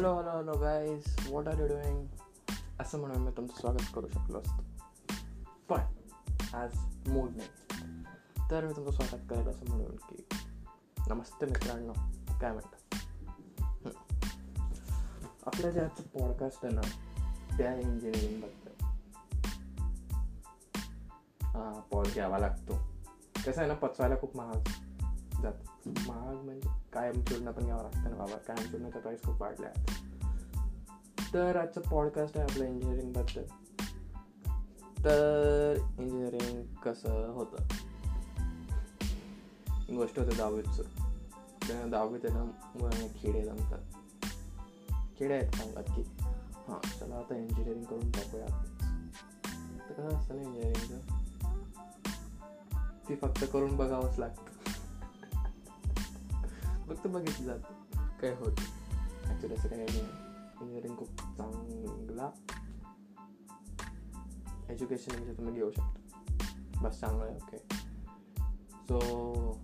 Hello hello hello guys what are you doing असं म्हणून मी तुमचं स्वागत करू शकलो असतो. पण आज मूड नाही. तर मी तुमचं स्वागत करेल असं म्हणून की नमस्ते मित्रांनो. काय म्हणतं? आपल्या जे आजचं पॉडकास्ट आहे ना त्या इंजिनिअरिंगबद्दल हां पॉल घ्यावा लागतो. कसं आहे ना पचवायला खूप महाग. जात महाग म्हणजे कायम चूर्ण पण घ्यावं लागतं ना बाबा. कायम चूर्णाचा प्राईस खूप वाढल्या. आहे तर आजचं पॉडकास्ट आहे आपलं इंजिनिअरिंगबद्दल तर इंजिनिअरिंग कसं होतं? गोष्ट होते दहावीचं. दहावीत आहे ना मुलांना खेडे जमतात. खेडे आहेत सांगतात की हां चला आता इंजिनिअरिंग करून टाकूया. तर कसं असतं ना इंजिनिअरिंगचं ती फक्त करून बघावंच लागतं. फक्त बघितलं जातं काय होत ॲक्च्युली असं काही नाही इंजिनिअरिंग खूप चांगला एज्युकेशन म्हणजे तुम्ही घेऊ शकता बस चांगलं आहे ओके सो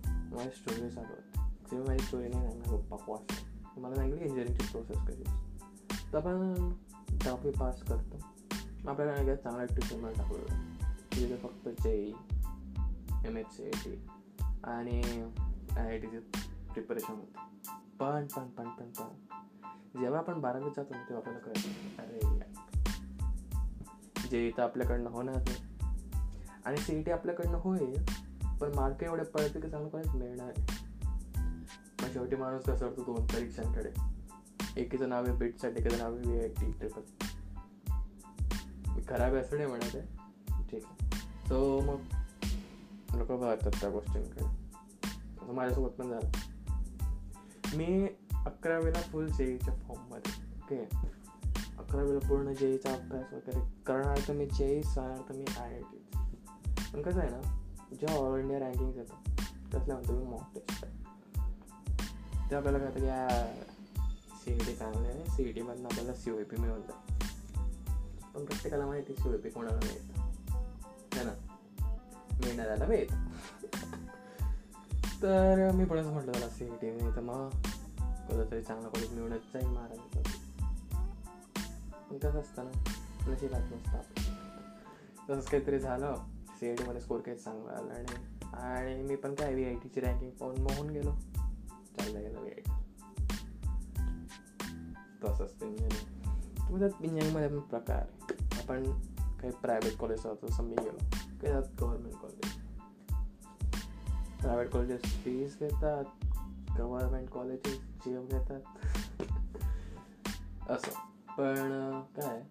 माझी स्टोरी चालू होती जेव्हा माझी स्टोरी नाही सांगणार खूप बकवास मला सांगितलं की इंजिनिअरिंगची प्रोसेस कशी असते तर आपण दहावी पास करतो आपल्याला नाही काय चांगला ट्युशनला टाकलं तिथे फक्त जे M H C I T आणि आय आय टीचे प्रिपरेशन होतं. पण पण पण पण पण. जेव्हा आपण बारावीत जातो तेव्हा आपल्याला कळतं अरे जे इथं आपल्याकडनं होणार नाही. आणि सी ई टी आपल्याकडनं होईल पण मार्क एवढे पडते की चांगलं कॉलेज मिळणार नाही. मग शेवटी माणूस घसरतो दोन परीक्षांकडे. एकीचं नाव आहे बीटसाठी एकीचं नाव आहे व्ही आय टी ट्रिपल खराब आहे असं नाही म्हणत आहे. ठीक आहे. सो मग लोक बघतात त्या गोष्टींकडे. माझ्यासोबत पण झालं. मी अकरावीला फुल जेईच्या फॉर्ममध्ये ओके अकरावीला पूर्ण जेईचा अभ्यास वगैरे करणार तर मी जेई सांगणार तर मी आय आय टी पण कसं आहे ना ज्या ऑल इंडिया रँकिंग येतात त्यातल्या म्हणतो मी मॉक टेस्ट ते आपल्याला कळतं की या सी ई टी चांगले आहे सी ई टीमधनं आपल्याला सी ओ पी मिळून जाईल. पण प्रत्येकाला माहिती सी ओ पी कोणाला मिळतं? है ना? मिळणाऱ्याला मिळतं. तर मी पण असं म्हटलं त्याला सी ई टी नाही तर मग कसं तरी चांगलं कॉलेज मिळूनच जाईल महाराजांचं. पण कसं असतं ना नशिबात नसतं आपलं. तसंच काहीतरी झालं सी ई टीमध्ये स्कोर काही चांगला आला आणि आणि मी पण काय व्ही आय टीची रँकिंग पाहून मोहून गेलो. चालला गेलं व्ही आय टी तसं असतं इंजिनिअरिंग तुम्ही त्यात इंजिनिअरिंगमध्ये पण प्रकार. आपण काही प्रायव्हेट कॉलेज जातो जसं मी गेलो. काही त्यात government college private colleges fees government colleges colleges जीव घेतात. असं. पण काय?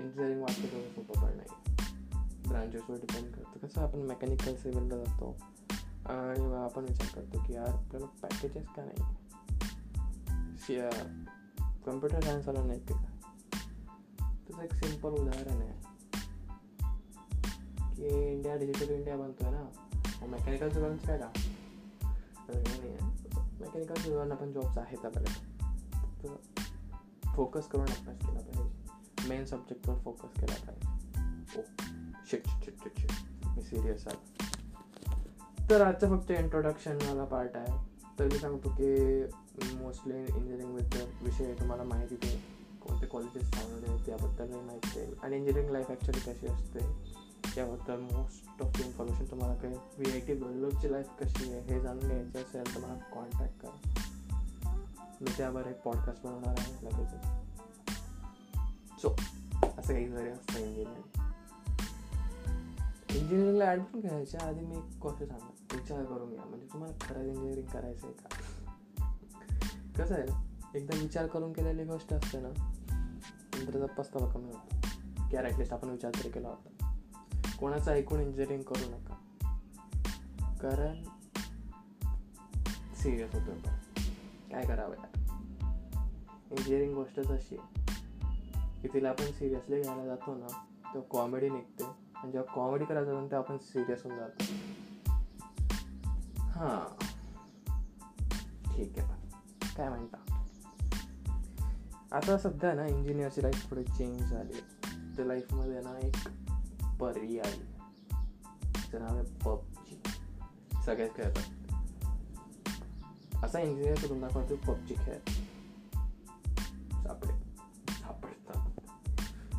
इंजिनिअरिंग वाटतं तेवढं सोपं पण नाही. ब्रांचेसवर डिपेंड करतं. कसं आपण मेकॅनिकल सिव्हिलला जातो आणि मग आपण विचार करतो की यार आपल्याला पॅकेजेस का नाही? शिया कम्प्युटर सायन्सवाला नाही ते काय त्याचं एक सिंपल उदाहरण आहे. इंडिया डिजिटल इंडिया बनतोय ना मेकॅनिकल स्टुडंट्स काय का नाही आहे मेकॅनिकल सिव्हिलना पण जॉब्स आहेत आपल्याला तर फोकस करून अभ्यास केला पाहिजे मेन सब्जेक्टवर फोकस केला पाहिजे oh shit shit shit shit मी सिरियस आहे तर आजचं फक्त इंट्रोडक्शनवाला पार्ट आहे तर मी सांगतो की मोस्टली इंजिनिअरिंगबद्दल विषय तुम्हाला माहिती आहे कोणते कॉलेजेस चांगले आहेत त्याबद्दल माहिती आहे आणि इंजिनिअरिंग लाईफ ॲक्च्युली कशी असते त्याबद्दल मोस्ट ऑफ द इन्फॉर्मेशन तुम्हाला काही व्ही आय टी बेंगलोरची लाईफ कशी आहे हे जाणून घ्यायचं असेल तर मला कॉन्टॅक्ट करा. मी त्यावर एक पॉडकास्ट बनवणार आहे लगेच सो असं काही जरी असतं इंजिनिअरिंग इंजिनिअरिंगला ॲडमिशन घ्यायच्या आधी मी एक गोष्ट सांगा विचार करून घ्या. म्हणजे तुम्हाला खरंच इंजिनिअरिंग करायचं आहे का? कसं आहे एकदा विचार करून केलेली गोष्ट असते ना नंतर त्याचा पस्तावा कमी होतो. की ॲटलिस्ट आपण विचार तरी केला होता. कोणाचं ऐकून इंजिनिअरिंग करू नका. कारण सिरियस होतो काय करावं यार? इंजिनिअरिंग गोष्टच अशी आहे. की तिला आपण सिरियसली घ्यायला जातो ना तेव्हा कॉमेडी निघते. आणि जेव्हा कॉमेडी करायला जातो तेव्हा आपण सिरियस होऊन जातो. हां. ठीक आहे. काय म्हणता? आता सध्या ना इंजिनियरची लाईफ थोडी चेंज झाली त्या लाईफमध्ये ना एक परी आली तिचं नाव आहे पबजी. सगळ्यात खेळतात असा इंजिनियर करून दाखवतो पबजी खेळ. सापडे सापडतात.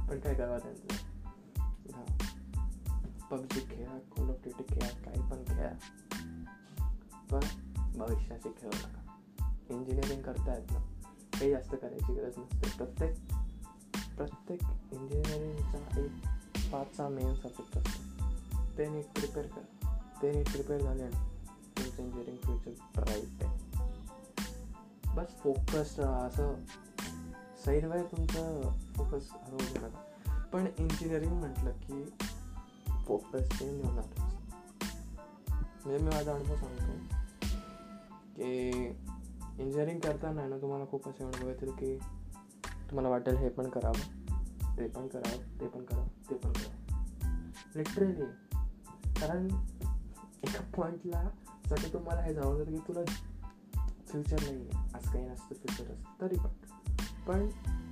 पण काय करावं त्यांचं? हा पबजी खेळा कॉल ऑफ ड्युटी खेळा काही पण खेळा. पण भविष्याचे खेळू नका इंजिनिअरिंग करतायत ना. काही जास्त करायची गरज नसते. प्रत्येक प्रत्येक इंजिनिअरिंगचा एक मेन सब्जेक्ट असतो ते नीट प्रिपेअर करा ते नीट प्रिपेअर झाले तुमचं इंजिनिअरिंग फ्युचर ब्राईट आहे बस फोकस राहा असं सैरवाय तुमचं फोकस हरवू नका पण इंजिनिअरिंग म्हटलं की फोकस चेंज होणारच म्हणजे मी माझा अनुभव सांगतो की इंजिनिअरिंग करताना ना तुम्हाला खूप असे अनुभव येतील की तुम्हाला वाटेल हे पण करावं ते पण करावं ते पण करावं ते पण करावं लिटरली कारण एका पॉईंटला साठी तुम्हाला हे जावं की तुला फ्युचर नाही आहे आज काही नसतं फ्युचर असतं तरी पण. पण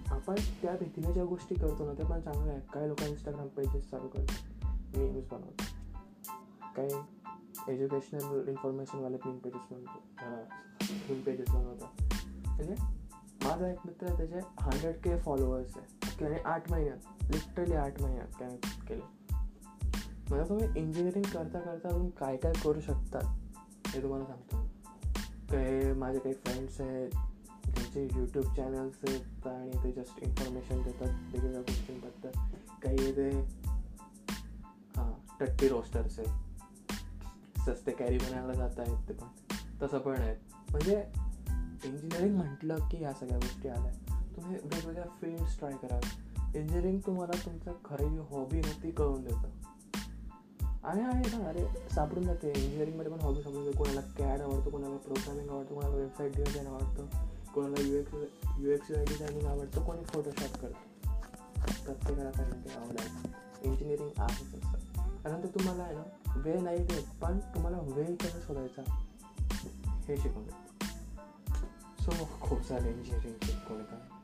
आपण त्या भीतीने ज्या गोष्टी करतो ना त्या पण चांगल्या आहेत. काही लोक इंस्टाग्राम पेजेस चालू करतात. मीम्स बनवतो काही एज्युकेशनल इन्फॉर्मेशनवाले मीम पेजेस बनवतो मीम पेजेस बनवतात. म्हणजे माझा एक मित्र त्याचे हंड्रेड के फॉलोअर्स आहे. ओके आणि आठ महिन्यात लिटरली आठ महिन्यात काय केले. म्हणजे तुम्ही इंजिनिअरिंग करता करता अजून काय काय करू शकतात हे तुम्हाला सांगतो. काही माझे काही फ्रेंड्स आहेत त्यांचे यूट्यूब चॅनल्स आहेत आणि ते जस्ट इन्फॉर्मेशन देतात वेगवेगळ्या गोष्टींबद्दल. काही ते हां टट्टी रोस्टर्स आहेत. सस्ते कॅरी बनायला जात आहेत ते पण. तसं पण आहेत. म्हणजे इंजिनिअरिंग म्हटलं की ह्या सगळ्या गोष्टी आल्या. तुम्ही वेगवेगळ्या फील्ड्स ट्राय करा इंजिनिअरिंग तुम्हाला तुमचं खरी जी हॉबी आहे ती कळून देतं. आणि आहे ना अरे सापडून जाते. इंजिनिअरिंगमध्ये पण हॉबी सापडून जाते कोणाला कॅड आवडतो कोणाला प्रोग्रामिंग आवडतो कोणाला वेबसाईट डिझाईन आवडतं कोणाला U X U X I designing आवडतं कोणी फोटोशॉप करतं. प्रत्येकाला काही ना काही आवड आहे. इंजिनिअरिंग आहेच असतं कारण ते तुम्हाला आहे ना वेळ नाही देत पण तुम्हाला वेळ कसं शोधायचा हे शिकून देत. सो खूप सारे इंजिनिअरिंग शिकवणे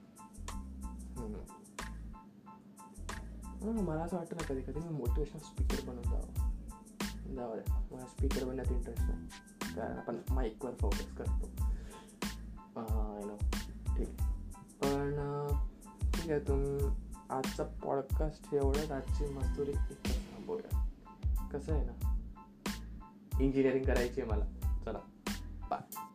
मला असं वाटतं ना कधी कधी मी मोटिवेशनल स्पीकर बनवून जावं. जावं द्या. मला स्पीकर बनण्यात इंटरेस्ट नाही. कारण आपण माईकवर फोकस करतो. नो ठीक. पण ठीक आहे. तुम्ही आजचा पॉडकास्ट एवढंच आजची मजदुरी इथंच थांबवूया. कसं आहे ना? इंजिनिअरिंग करायची आहे मला. चला. बाय